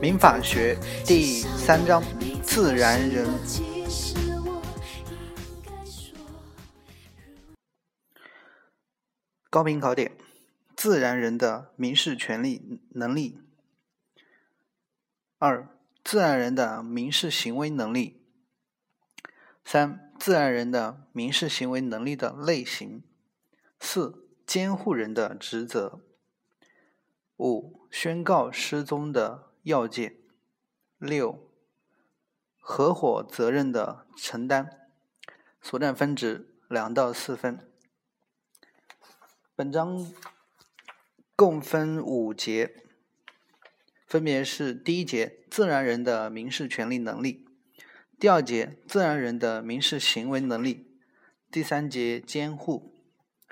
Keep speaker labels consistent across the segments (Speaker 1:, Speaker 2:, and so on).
Speaker 1: 民法学第三章自然人。高频考点：自然人的民事权利能力。二、自然人的民事行为能力。三、自然人的民事行为能力的类型。四、监护人的职责。五、宣告失踪的。要件六，合伙责任的承担，所占分值两到四分。本章共分五节，分别是第一节自然人的民事权利能力，第二节自然人的民事行为能力，第三节监护，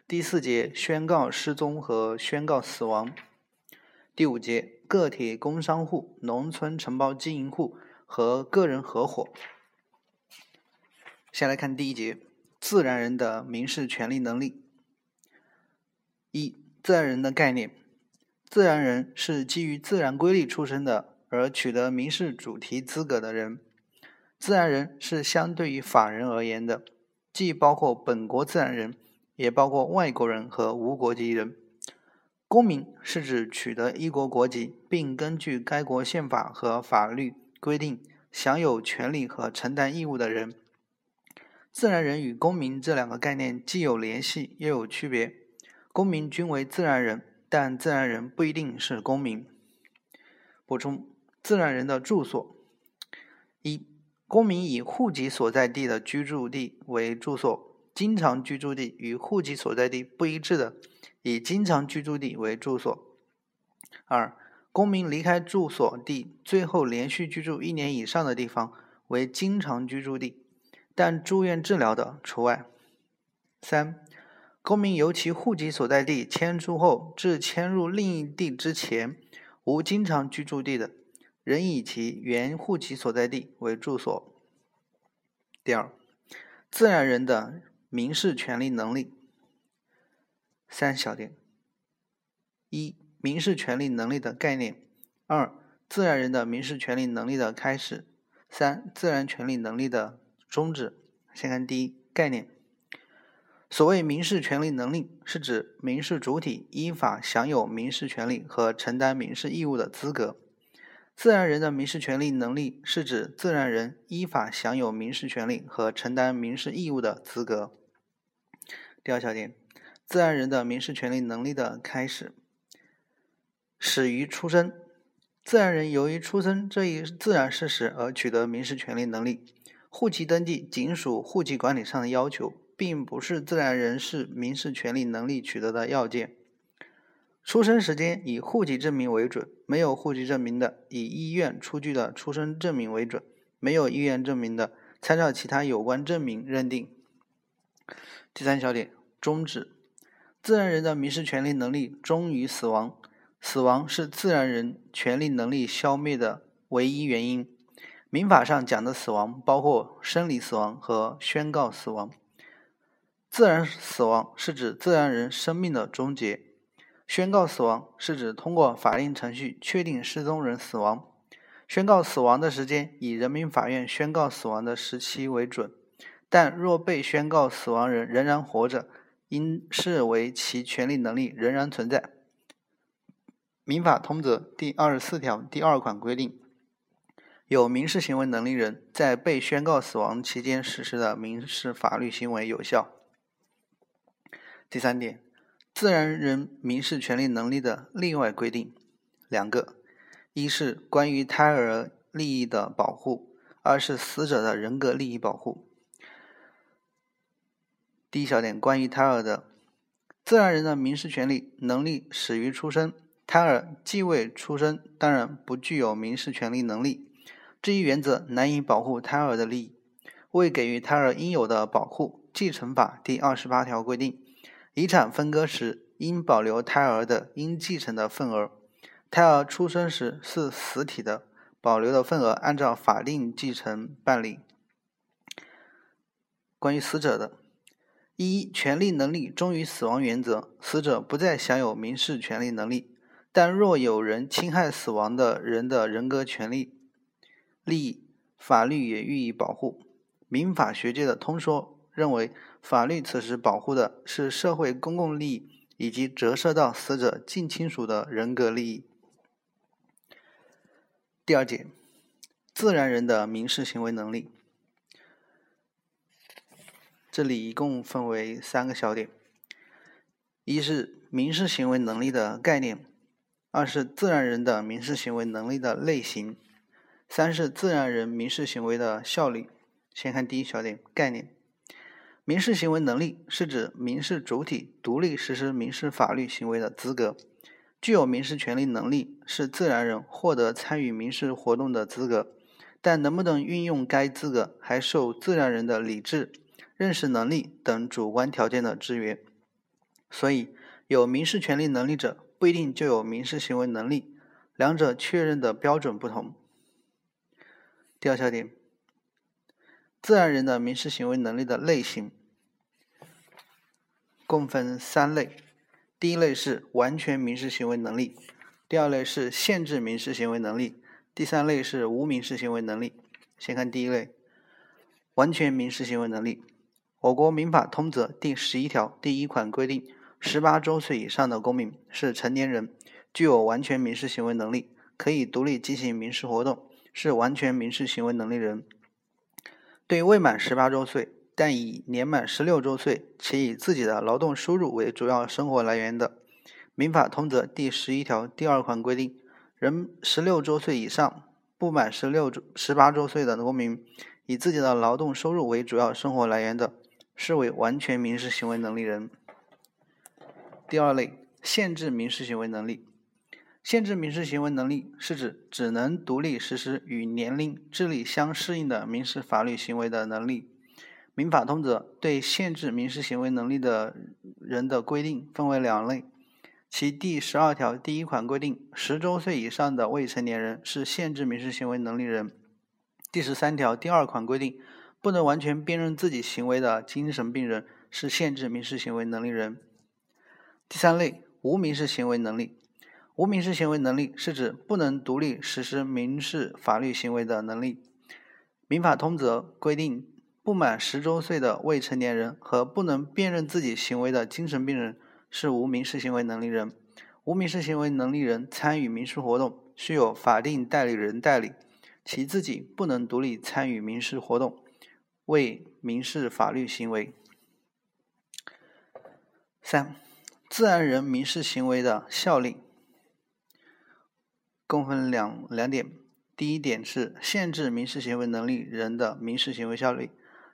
Speaker 1: 第四节宣告失踪和宣告死亡，第五节。个体工商户、农村承包经营户和个人合伙。先来看第一节：自然人的民事权利能力。一、自然人的概念。自然人是基于自然规律出生的，而取得民事主体资格的人。自然人是相对于法人而言的，既包括本国自然人，也包括外国人和无国籍人。公民是指取得一国国籍，并根据该国宪法和法律规定享有权利和承担义务的人。自然人与公民这两个概念既有联系，又有区别。公民均为自然人，但自然人不一定是公民。补充：自然人的住所：一、公民以户籍所在地的居住地为住所，经常居住地与户籍所在地不一致的。以经常居住地为住所。二、公民离开住所地，最后连续居住一年以上的地方为经常居住地，但住院治疗的除外。三、公民由其户籍所在地迁出后至迁入另一地之前无经常居住地的，仍以其原户籍所在地为住所。第二，自然人的民事权利能力。三小点：一、民事权利能力的概念；二、自然人的民事权利能力的开始；三、自然权利能力的终止。先看第一概念。所谓民事权利能力，是指民事主体依法享有民事权利和承担民事义务的资格。自然人的民事权利能力，是指自然人依法享有民事权利和承担民事义务的资格。第二小点。自然人的民事权利能力的开始，始于出生。自然人由于出生这一自然事实而取得民事权利能力。户籍登记仅属户籍管理上的要求，并不是自然人是民事权利能力取得的要件。出生时间以户籍证明为准，没有户籍证明的，以医院出具的出生证明为准；没有医院证明的，参照其他有关证明认定。第三小点，终止。自然人的民事权利能力终于死亡，死亡是自然人权利能力消灭的唯一原因。民法上讲的死亡包括生理死亡和宣告死亡。自然死亡是指自然人生命的终结，宣告死亡是指通过法定程序确定失踪人死亡。宣告死亡的时间以人民法院宣告死亡的时期为准，但若被宣告死亡人仍然活着。应视为其权利能力仍然存在。民法通则第二十四条第二款规定，有民事行为能力人在被宣告死亡期间实施的民事法律行为有效。第三点，自然人民事权利能力的另外规定两个：一是关于胎儿利益的保护，二是死者的人格利益保护。第一小点，关于胎儿的自然人的民事权利能力始于出生，胎儿既未出生，当然不具有民事权利能力。这一原则难以保护胎儿的利益。未给予胎儿应有的保护，继承法第二十八条规定，遗产分割时应保留胎儿的应继承的份额。胎儿出生时是死体的，保留的份额按照法定继承办理。关于死者的。一、权利能力终于死亡原则，死者不再享有民事权利能力。但若有人侵害死亡的人的人格权利利益，法律也予以保护。民法学界的通说认为，法律此时保护的是社会公共利益以及折射到死者近亲属的人格利益。第二节，自然人的民事行为能力。这里一共分为三个小点：一是民事行为能力的概念；二是自然人的民事行为能力的类型；三是自然人民事行为的效力。先看第一小点概念：民事行为能力是指民事主体独立实施民事法律行为的资格。具有民事权利能力是自然人获得参与民事活动的资格，但能不能运用该资格，还受自然人的理智。认识能力等主观条件的制约，所以有民事权利能力者不一定就有民事行为能力，两者确认的标准不同。第二小点，自然人的民事行为能力的类型共分三类：第一类是完全民事行为能力，第二类是限制民事行为能力，第三类是无民事行为能力。先看第一类，完全民事行为能力。我国民法通则第十一条第一款规定，十八周岁以上的公民是成年人，具有完全民事行为能力，可以独立进行民事活动，是完全民事行为能力人。对未满十八周岁但已年满十六周岁且以自己的劳动收入为主要生活来源的，民法通则第十一条第二款规定，人十六周岁以上不满十六周十八周岁的农民，以自己的劳动收入为主要生活来源的。视为完全民事行为能力人。第二类，限制民事行为能力。限制民事行为能力是指只能独立实施与年龄、智力相适应的民事法律行为的能力。民法通则对限制民事行为能力的人的规定分为两类，其第十二条第一款规定，十周岁以上的未成年人是限制民事行为能力人。第十三条第二款规定。不能完全辨认自己行为的精神病人是限制民事行为能力人。第三类，无民事行为能力。无民事行为能力是指不能独立实施民事法律行为的能力。民法通则规定，不满十周岁的未成年人和不能辨认自己行为的精神病人是无民事行为能力人。无民事行为能力人参与民事活动需有法定代理人代理，其自己不能独立参与民事活动。为民事法律行为。三、自然人民事行为的效力共分两两点。第一点是限制民事行为能力人的民事行为效力；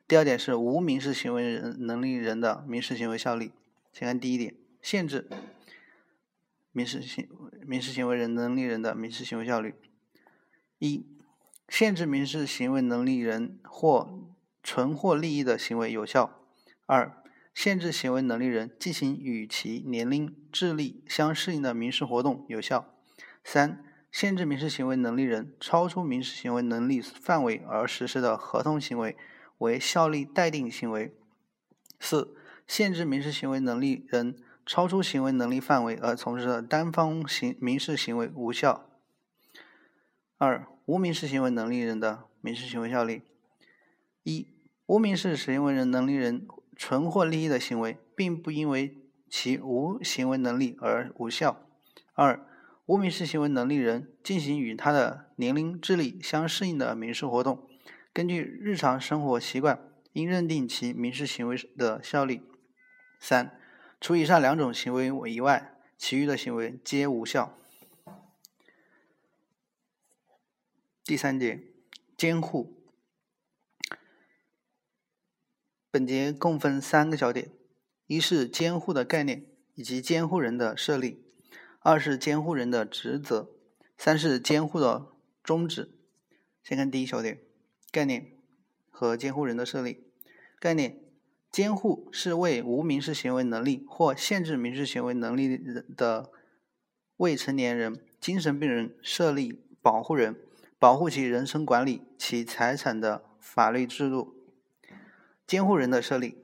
Speaker 1: 第二点是无民事行为人能力人的民事行为效力。先看第一点，限制民事行民事行为人能力人的民事行为效率。一、限制民事行为能力人或存获利益的行为有效。二、限制行为能力人进行与其年龄、智力相适应的民事活动有效。三、限制民事行为能力人超出民事行为能力范围而实施的合同行为为效力待定行为。四、限制民事行为能力人超出行为能力范围而从事的单方行民事行为无效。二、无民事行为能力人的民事行为效力。一无民事行为人能力人纯获利益的行为，并不因为其无行为能力而无效。二、无民事行为能力人进行与他的年龄、智力相适应的民事活动，根据日常生活习惯，应认定其民事行为的效力。三、除以上两种行为以外，其余的行为皆无效。第三节，监护。本节共分三个小点：一是监护的概念以及监护人的设立；二是监护人的职责；三是监护的宗旨。先看第一小点：概念和监护人的设立。概念：监护是为无民事行为能力或限制民事行为能力人的未成年人、精神病人设立保护人，保护其人身管理其财产的法律制度。监护人的设立，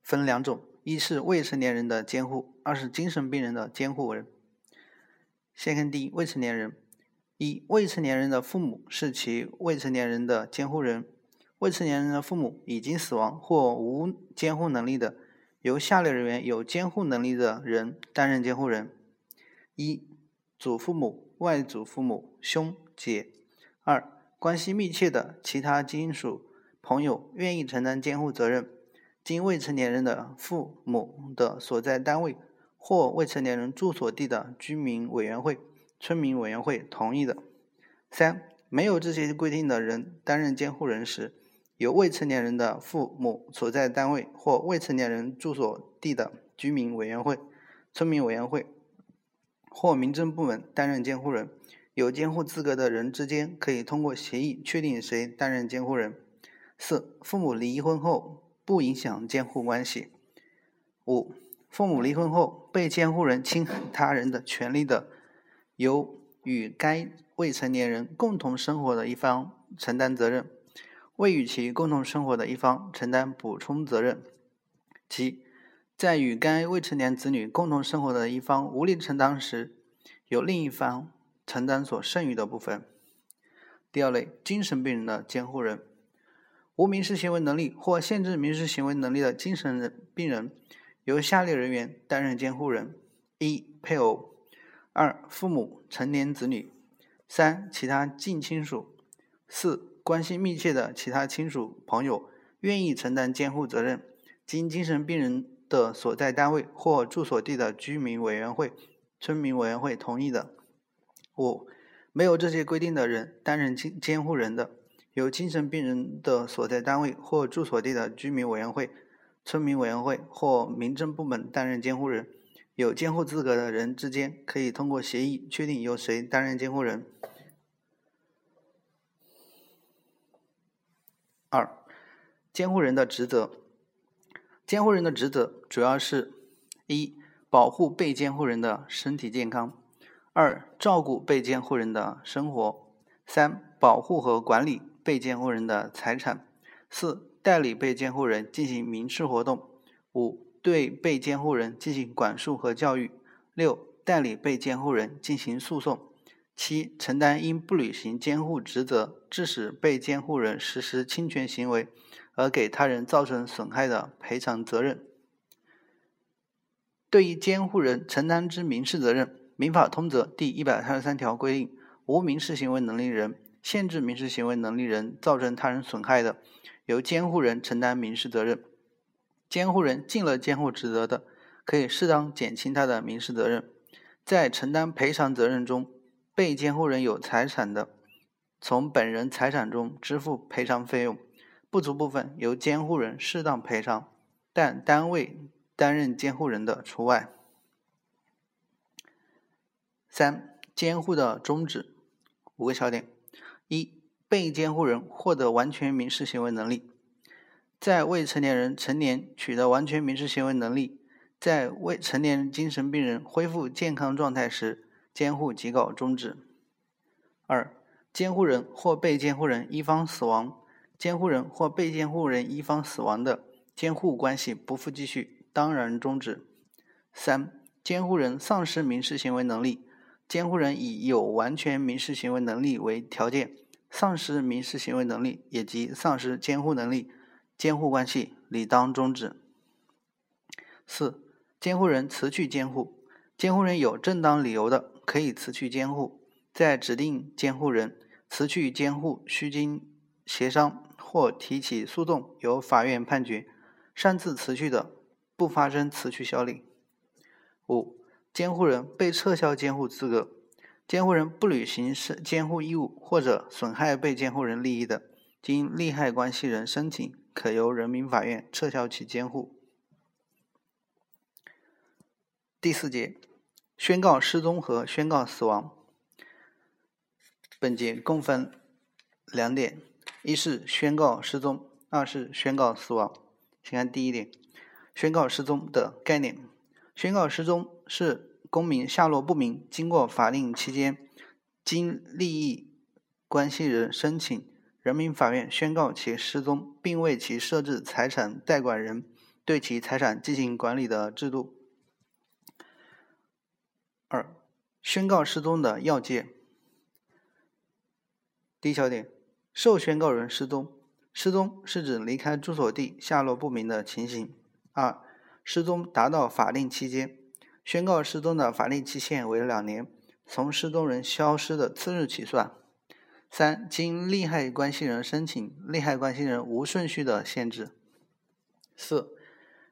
Speaker 1: 分两种：一是未成年人的监护，二是精神病人的监护人。先看第一，未成年人。一、未成年人的父母是其未成年人的监护人。未成年人的父母已经死亡或无监护能力的，由下列人员有监护能力的人担任监护人：一、祖父母、外祖父母、兄姐；二、关系密切的其他亲属、朋友愿意承担监护责任，经未成年人的父母的所在单位或未成年人住所地的居民委员会、村民委员会同意的；三、没有这些规定的人担任监护人时，由未成年人的父母所在单位或未成年人住所地的居民委员会、村民委员会或民政部门担任监护人。有监护资格的人之间可以通过协议确定谁担任监护人。四、父母离婚后不影响监护关系。五、父母离婚后被监护人侵害他人的权利的，由与该未成年人共同生活的一方承担责任。未与其共同生活的一方承担补充责任。即，在与该未成年子女共同生活的一方无力承担时，由另一方承担所剩余的部分。第二类，精神病人的监护人，无民事行为能力或限制民事行为能力的精神病人，由下列人员担任监护人：一、配偶；二、父母、成年子女；三、其他近亲属；四。关系密切的其他亲属朋友愿意承担监护责任，经精神病人的所在单位或住所地的居民委员会、村民委员会同意的。五、没有这些规定的人担任监监护人的，由精神病人的所在单位或住所地的居民委员会、村民委员会或民政部门担任监护人。有监护资格的人之间可以通过协议确定由谁担任监护人。二、监护人的职责。监护人的职责主要是：一、保护被监护人的身体健康；二、照顾被监护人的生活；三、保护和管理被监护人的财产；四、代理被监护人进行民事活动；五、对被监护人进行管束和教育；六、代理被监护人进行诉讼。七、承担因不履行监护职责致使被监护人实施侵权行为而给他人造成损害的赔偿责任。对于监护人承担之民事责任，《民法通则》第一百三十三条规定：无民事行为能力人限制民事行为能力人造成他人损害的，由监护人承担民事责任。监护人尽了监护职责的，可以适当减轻他的民事责任。在承担赔偿责任中，被监护人有财产的，从本人财产中支付赔偿费用，不足部分由监护人适当赔偿，但单位担任监护人的除外。三、监护的终止，五个小点：一、被监护人获得完全民事行为能力，在未成年人成年取得完全民事行为能力，在未成年精神病人恢复健康状态时。监护即告终止。二、监护人或被监护人一方死亡，监护人或被监护人一方死亡的监护关系不复继续，当然终止。三、监护人丧失民事行为能力，监护人以有完全民事行为能力为条件，丧失民事行为能力也即丧失监护能力，监护关系理当终止。四、监护人辞去监护，监护人有正当理由的。可以辞去监护，在指定监护人辞去监护需经协商或提起诉讼，由法院判决。擅自辞去的，不发生辞去效力。五、监护人被撤销监护资格，监护人不履行监护义务或者损害被监护人利益的，经利害关系人申请，可由人民法院撤销其监护。第四节。宣告失踪和宣告死亡。本节共分两点：一是宣告失踪，二是宣告死亡。先看第一点：宣告失踪的概念。宣告失踪是公民下落不明，经过法定期间，经利益关系人申请，人民法院宣告其失踪，并为其设置财产代管人，对其财产进行管理的制度。二、宣告失踪的要件。第一小点，受宣告人失踪。失踪是指离开住所地下落不明的情形。二、失踪达到法定期间。宣告失踪的法定期限为两年，从失踪人消失的次日起算。三、经利害关系人申请，利害关系人无顺序的限制。四、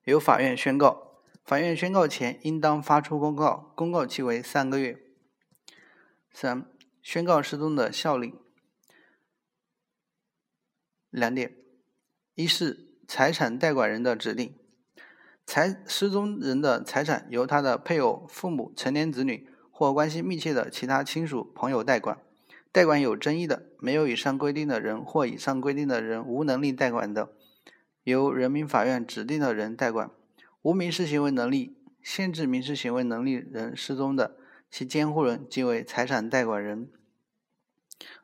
Speaker 1: 由法院宣告，法院宣告前应当发出公告，公告期为三个月。三、宣告失踪的效力。两点：一是财产代管人的指定，财失踪人的财产由他的配偶、父母、成年子女或关系密切的其他亲属朋友代管。代管有争议的，没有以上规定的人或以上规定的人无能力代管的，由人民法院指定的人代管。无民事行为能力、限制民事行为能力人失踪的，其监护人即为财产代管人。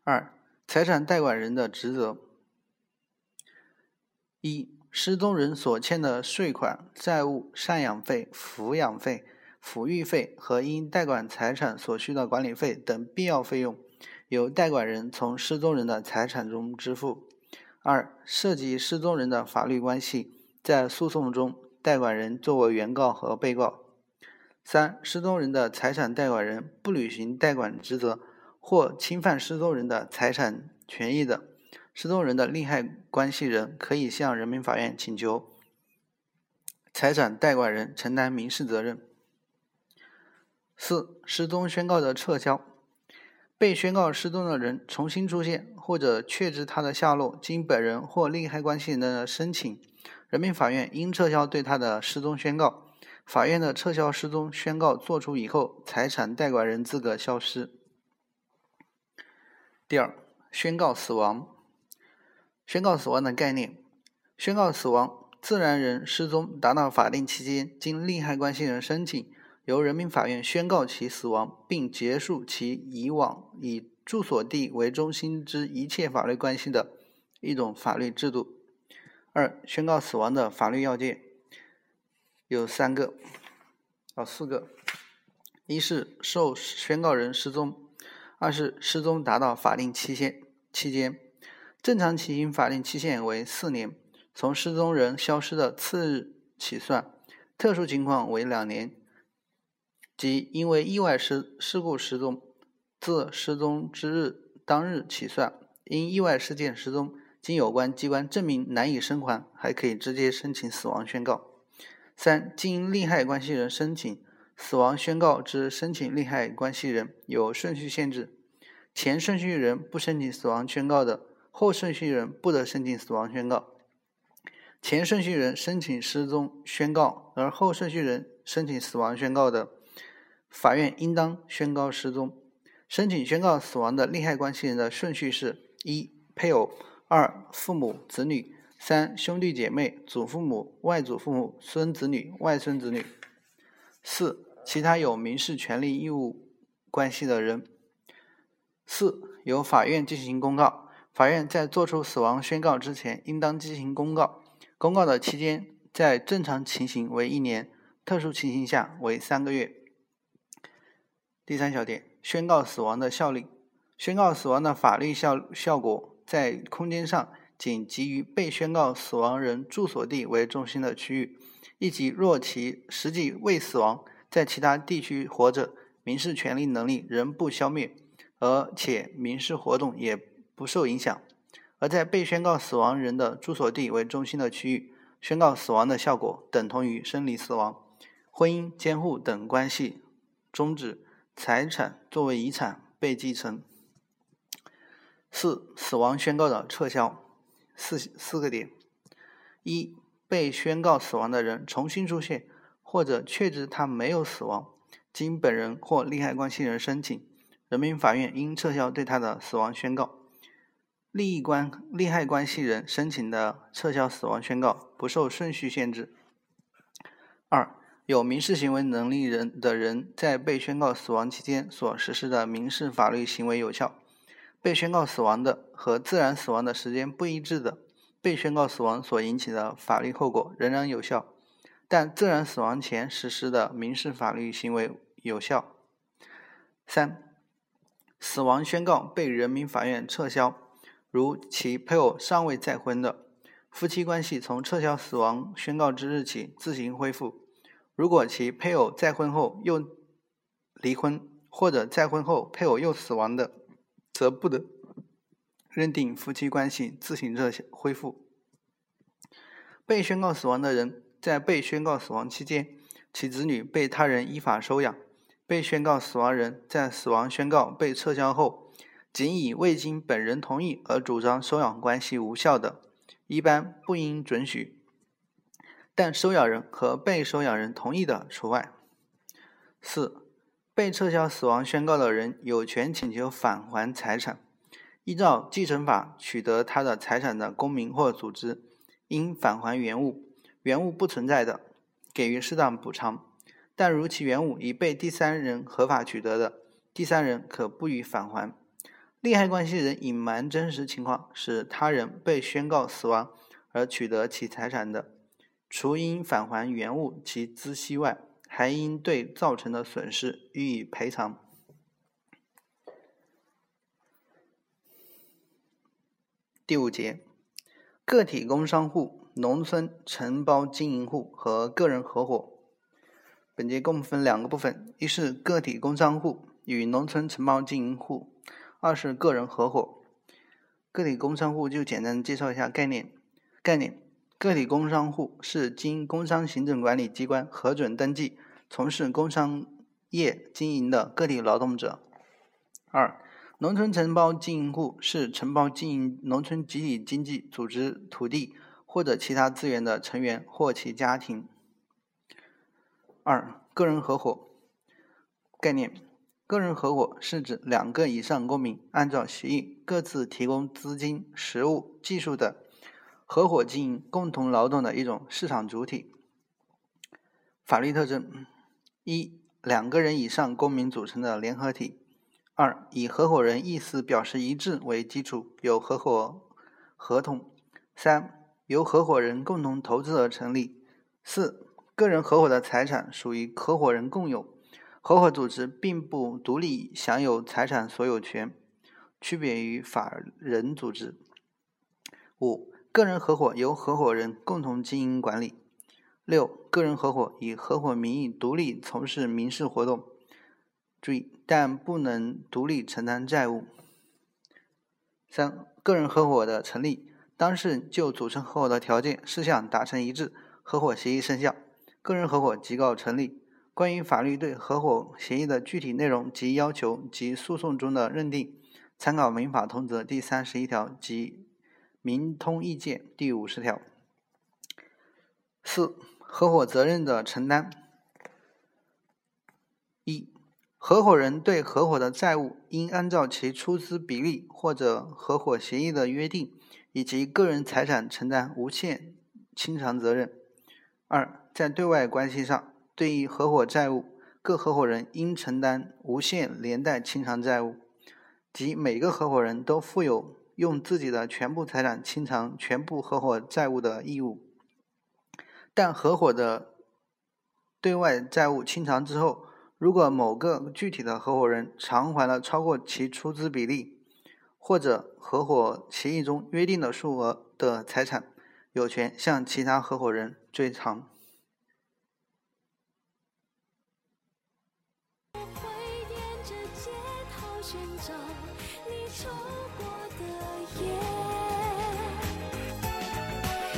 Speaker 1: 二、财产代管人的职责。一、失踪人所欠的税款、债务、赡养费、抚养费、抚育费和因代管财产所需的管理费等必要费用，由代管人从失踪人的财产中支付。二、涉及失踪人的法律关系，在诉讼中，代管人作为原告和被告。三、失踪人的财产代管人不履行代管职责或侵犯失踪人的财产权益的。失踪人的利害关系人可以向人民法院请求财产代管人承担民事责任。四、失踪宣告的撤销，被宣告失踪的人重新出现或者确知他的下落，经本人或利害关系人的申请，人民法院应撤销对他的失踪宣告。法院的撤销失踪宣告作出以后，财产代管人资格消失。第二，宣告死亡。宣告死亡的概念：宣告死亡，自然人失踪达到法定期间，经利害关系人申请，由人民法院宣告其死亡，并结束其以往以住所地为中心之一切法律关系的一种法律制度。二、宣告死亡的法律要件有三个，哦，四个：一是受宣告人失踪；二是失踪达到法定期限期间。正常情形法定期限为四年，从失踪人消失的次日起算；特殊情况为两年，即因为意外失事故失踪，自失踪之日当日起算。因意外事件失踪，经有关机关证明难以生还，还可以直接申请死亡宣告。三、经利害关系人申请死亡宣告之申请利害关系人有顺序限制，前顺序人不申请死亡宣告的。后顺序人不得申请死亡宣告。前顺序人申请失踪宣告，而后顺序人申请死亡宣告的，法院应当宣告失踪。申请宣告死亡的利害关系人的顺序是：一、配偶；二、父母、子女；三、兄弟姐妹、祖父母、外祖父母、孙子女、外孙子女；四、其他有民事权利义务关系的人；四、由法院进行公告。法院在作出死亡宣告之前，应当进行公告。公告的期间，在正常情形为一年，特殊情形下为三个月。第三小点，宣告死亡的效力。宣告死亡的法律效效果，在空间上仅基于被宣告死亡人住所地为中心的区域，以及若其实际未死亡，在其他地区活着，民事权利能力仍不消灭，而且民事活动也。不受影响，而在被宣告死亡人的住所地为中心的区域，宣告死亡的效果等同于生理死亡，婚姻、监护等关系终止，财产作为遗产被继承。四、死亡宣告的撤销，四四个点：一、被宣告死亡的人重新出现，或者确知他没有死亡，经本人或利害关系人申请，人民法院应撤销对他的死亡宣告。利益关利害关系人申请的撤销死亡宣告不受顺序限制。有民事行为能力人的人在被宣告死亡期间所实施的民事法律行为有效。被宣告死亡的和自然死亡的时间不一致的，被宣告死亡所引起的法律后果仍然有效。但自然死亡前实施的民事法律行为有效。三、死亡宣告被人民法院撤销，如其配偶尚未再婚的，夫妻关系从撤销死亡宣告之日起自行恢复。如果其配偶再婚后又离婚，或者再婚后配偶又死亡的，则不得认定夫妻关系自行撤恢复。被宣告死亡的人在被宣告死亡期间，其子女被他人依法收养。被宣告死亡人在死亡宣告被撤销后，仅以未经本人同意而主张收养关系无效的，一般不应准许。但收养人和被收养人同意的除外。四、被撤销死亡宣告的人有权请求返还财产。依照继承法取得他的财产的公民或组织，应返还原物，原物不存在的，给予适当补偿。但如其原物已被第三人合法取得的，第三人可不予返还。利害关系人隐瞒真实情况，使他人被宣告死亡而取得其财产的。除应返还原物及孳息外，还应对造成的损失予以赔偿。第五节，个体工商户、农村承包经营户和个人合伙。本节共分两个部分：一是个体工商户与农村承包经营户；二是个人合伙。个体工商户就简单介绍一下概念。概念。个体工商户是经工商行政管理机关核准登记，从事工商业经营的个体劳动者。二、农村承包经营户是承包经营农村集体经济组织土地或者其他资源的成员或其家庭。二、个人合伙概念：个人合伙是指两个以上公民按照协议各自提供资金、实物、技术等。合伙经营、共同劳动的一种市场主体。法律特征：一、两个人以上公民组成的联合体；二、以合伙人意思表示一致为基础，有合伙合同；三、由合伙人共同投资而成立；四、个人合伙的财产属于合伙人共有，合伙组织并不独立享有财产所有权，区别于法人组织；五。个人合伙由合伙人共同经营管理。六、个人合伙以合伙名义独立从事民事活动，注意，但不能独立承担债务。三、个人合伙的成立，当事人就组成合伙的条件事项达成一致，合伙协议生效，个人合伙即告成立。关于法律对合伙协议的具体内容及要求及诉讼中的认定，参考民法通则第三十一条及。民通意见第五十条。四、合伙责任的承担。一、合伙人对合伙的债务，应按照其出资比例或者合伙协议的约定，以及个人财产承担无限清偿责任。二、在对外关系上，对于合伙债务，各合伙人应承担无限连带清偿债务，即每个合伙人都负有。用自己的全部财产清偿全部合伙债务的义务，但合伙的对外债务清偿之后，如果某个具体的合伙人偿还了超过其出资比例，或者合伙协议中约定的数额的财产，有权向其他合伙人追偿。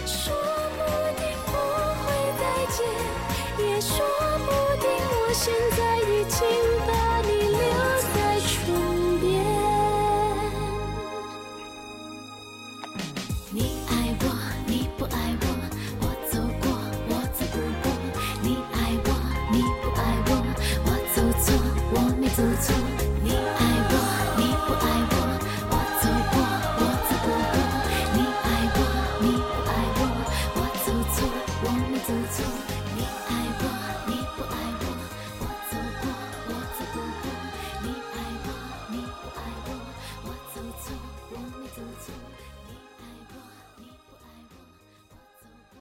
Speaker 2: 说不定不会再见也说不定我现在已经